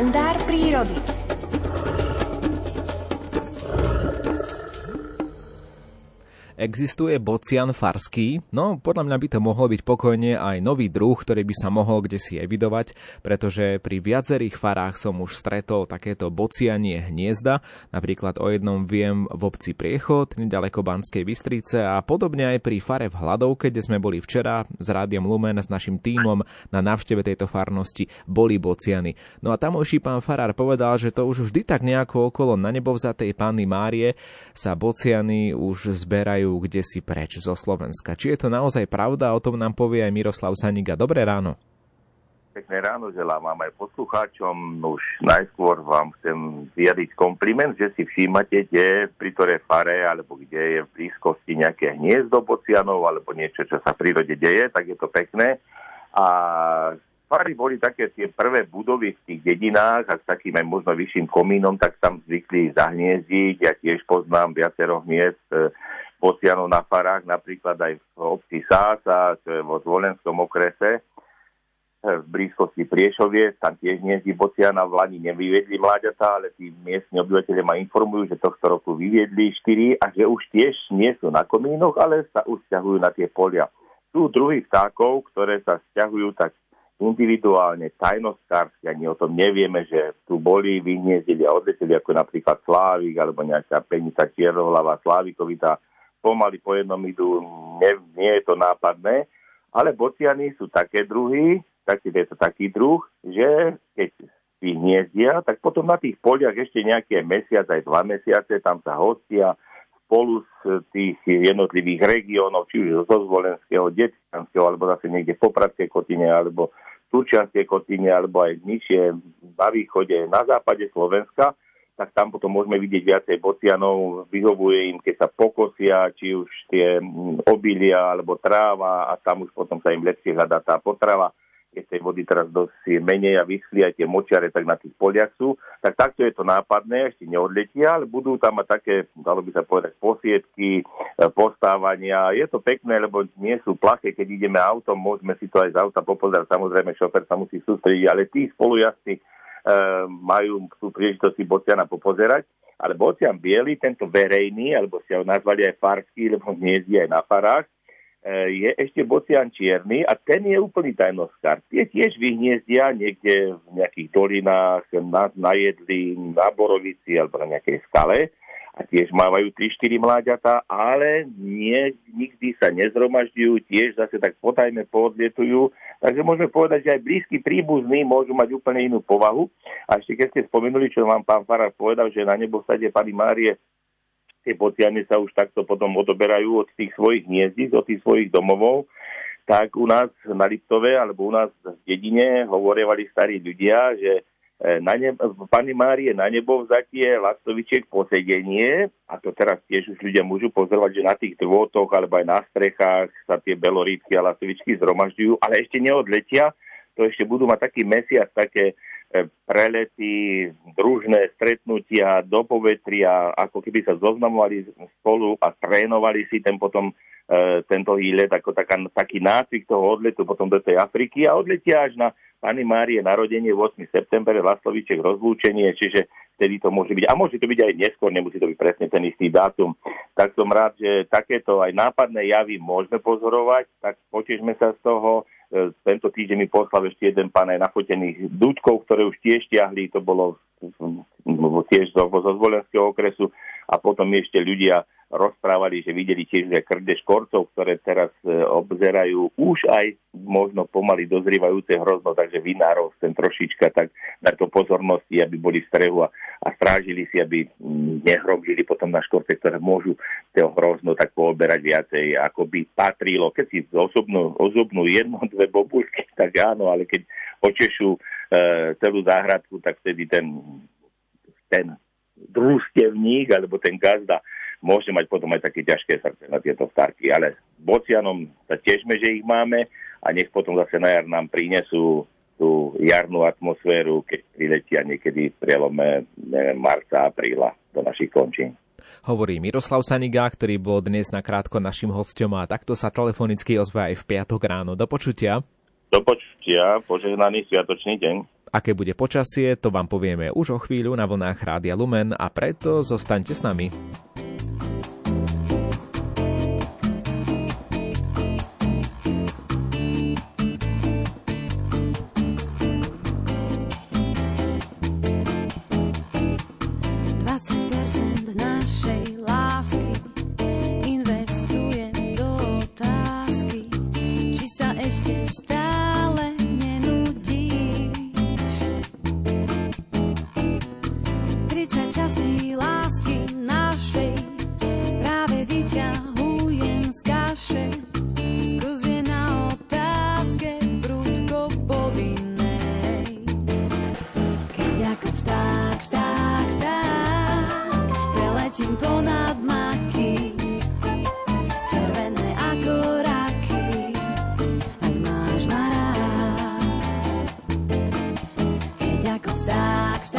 kalendár prírody. Existuje bocian farský? No, podľa mňa by to mohol byť pokojne aj nový druh, ktorý by sa mohol kde si evidovať, pretože pri viacerých farách som už stretol takéto bocianie hniezda. Napríklad o jednom viem v obci Priechod, nedaleko Banskej Bystrice a podobne aj pri fare v Hladovke, kde sme boli včera s Rádiom Lumen s našim tímom na návšteve tejto farnosti boli bociany. No a tamojší pán farár povedal, že to už vždy tak nejako okolo na nebovzatej Panny Márie sa bociany už zberajú utíkajú kde si preč zo Slovenska. Či je to naozaj pravda, o tom nám povie aj Miroslav Saniga. Dobré ráno. Pekné ráno želám vám aj poslucháčom. Už najskôr vám chcem vyjadriť kompliment, že si všímate, kde pri ktorej fare alebo kde je v blízkosti nejaké hniezdo bocianov alebo niečo, čo sa v prírode deje, tak je to pekné. A fary boli také tie prvé budovy v tých dedinách a s takým aj možno vyšším komínom, tak tam zvykli zahniezdiť. Ja tiež poznám viacero miest Bocianov na farách, napríklad aj v obci Sása, čo je vo Zvolenskom okrese, v blízkosti Priešovie, tam tiež hniezdi Bociana v Lani nevyviedli mláďatá, ale tí miestni obyvateľe ma informujú, že tohto roku vyviedli 4 a že už tiež nie sú na komínoch, ale sa už stiahujú na tie polia. Sú druhy vtákov, ktoré sa stiahujú tak individuálne, tajnostársky, ani o tom nevieme, že tu boli, vyhniezdili a odleteli, ako napríklad Slávik, alebo nejaká penica čiernohlava Slávikovita, pomaly po jednom idú, nie, nie je to nápadné, ale bociany sú také druhy, taký je to taký druh, že keď si hniezdia, tak potom na tých poliach ešte nejaké mesiac, aj dva mesiace, tam sa hostia spolu z tých jednotlivých regiónov, či už zo Zvolenského, Detského, alebo zase niekde v Popradskej kotine, alebo Turčianskej kotine, alebo aj nižšie na východe, na západe Slovenska, tak tam potom môžeme vidieť viacej bocianov, vyhovuje im, keď sa pokosia, či už tie mm, obilia alebo tráva a tam už potom sa im lepšie hľadá tá potrava. Keď tej vody teraz dosť menej a vyschli aj tie močiare, tak na tých poliach sú. Tak takto je to nápadné, ešte neodletia, ale budú tam mať také, dalo by sa povedať, posiedky, e, postávania. Je to pekné, lebo nie sú plaché, keď ideme autom, môžeme si to aj z auta popozerať. Samozrejme, šofer sa musí sústrediť, ale tí spolujazci E, majú tú príležitosť si Bociana popozerať. Ale Bocian biely, tento verejný, alebo si ho nazvali aj farský, lebo hniezdi aj na farách, e, je ešte Bocian čierny a ten je úplný tajnoskár. Tie tiež vyhniezdia niekde v nejakých dolinách, na, na jedli, na borovici alebo na nejakej skale a tiež mávajú 3-4 mláďata, ale nie, nikdy sa nezromažďujú, tiež zase tak potajme poodlietujú. Takže môžeme povedať, že aj blízky príbuzní môžu mať úplne inú povahu. A ešte keď ste spomenuli, čo vám pán Farár povedal, že na nebo sade Pani Márie tie bociany sa už takto potom odoberajú od tých svojich hniezdí, od tých svojich domovov, tak u nás na Liptove alebo u nás v dedine hovorievali starí ľudia, že na ne, Pani Márie na nebo vzatie lastovičiek posedenie, a to teraz tiež už ľudia môžu pozorovať, že na tých drôtoch alebo aj na strechách sa tie belorítky a lastovičky zhromažďujú, ale ešte neodletia, to ešte budú mať taký mesiac, také e, prelety, družné stretnutia do povetria, ako keby sa zoznamovali spolu a trénovali si ten potom e, tento výlet ako taká, taký nácvik toho odletu potom do tej Afriky a odletia až na Pani Márie narodenie 8. september, Lasloviček rozlúčenie, čiže vtedy to môže byť. A môže to byť aj neskôr, nemusí to byť presne ten istý dátum. Tak som rád, že takéto aj nápadné javy môžeme pozorovať, tak potešme sa z toho. E, tento týždeň mi poslal ešte jeden pán aj nafotených dúčkov, ktoré už tiež ťahli, to bolo tiež zo, zo zvolenského okresu a potom ešte ľudia rozprávali, že videli tiež krde škorcov, ktoré teraz e, obzerajú už aj možno pomaly dozrievajúce hrozno, takže vinárov ten trošička tak na to pozornosti, aby boli v strehu a, a strážili si, aby mm, nehromili potom na škorce, ktoré môžu toho hrozno tak pooberať viacej, ako by patrilo. Keď si osobnú, osobnú jedno, dve bobulky, tak áno, ale keď očešu e, celú záhradku, tak vtedy ten, ten družstevník alebo ten gazda môže mať potom aj také ťažké srdce na tieto vtáky. Ale bocianom sa tešme, že ich máme a nech potom zase na jar nám prinesú tú jarnú atmosféru, keď priletia niekedy v prielome neviem, marca, apríla do našich končín. Hovorí Miroslav Saniga, ktorý bol dnes nakrátko našim hostom a takto sa telefonicky ozve aj v piatok ráno. Do počutia. Do počutia, požehnaný sviatočný deň. Aké bude počasie, to vám povieme už o chvíľu na vlnách Rádia Lumen a preto zostaňte s nami. Tak, tak.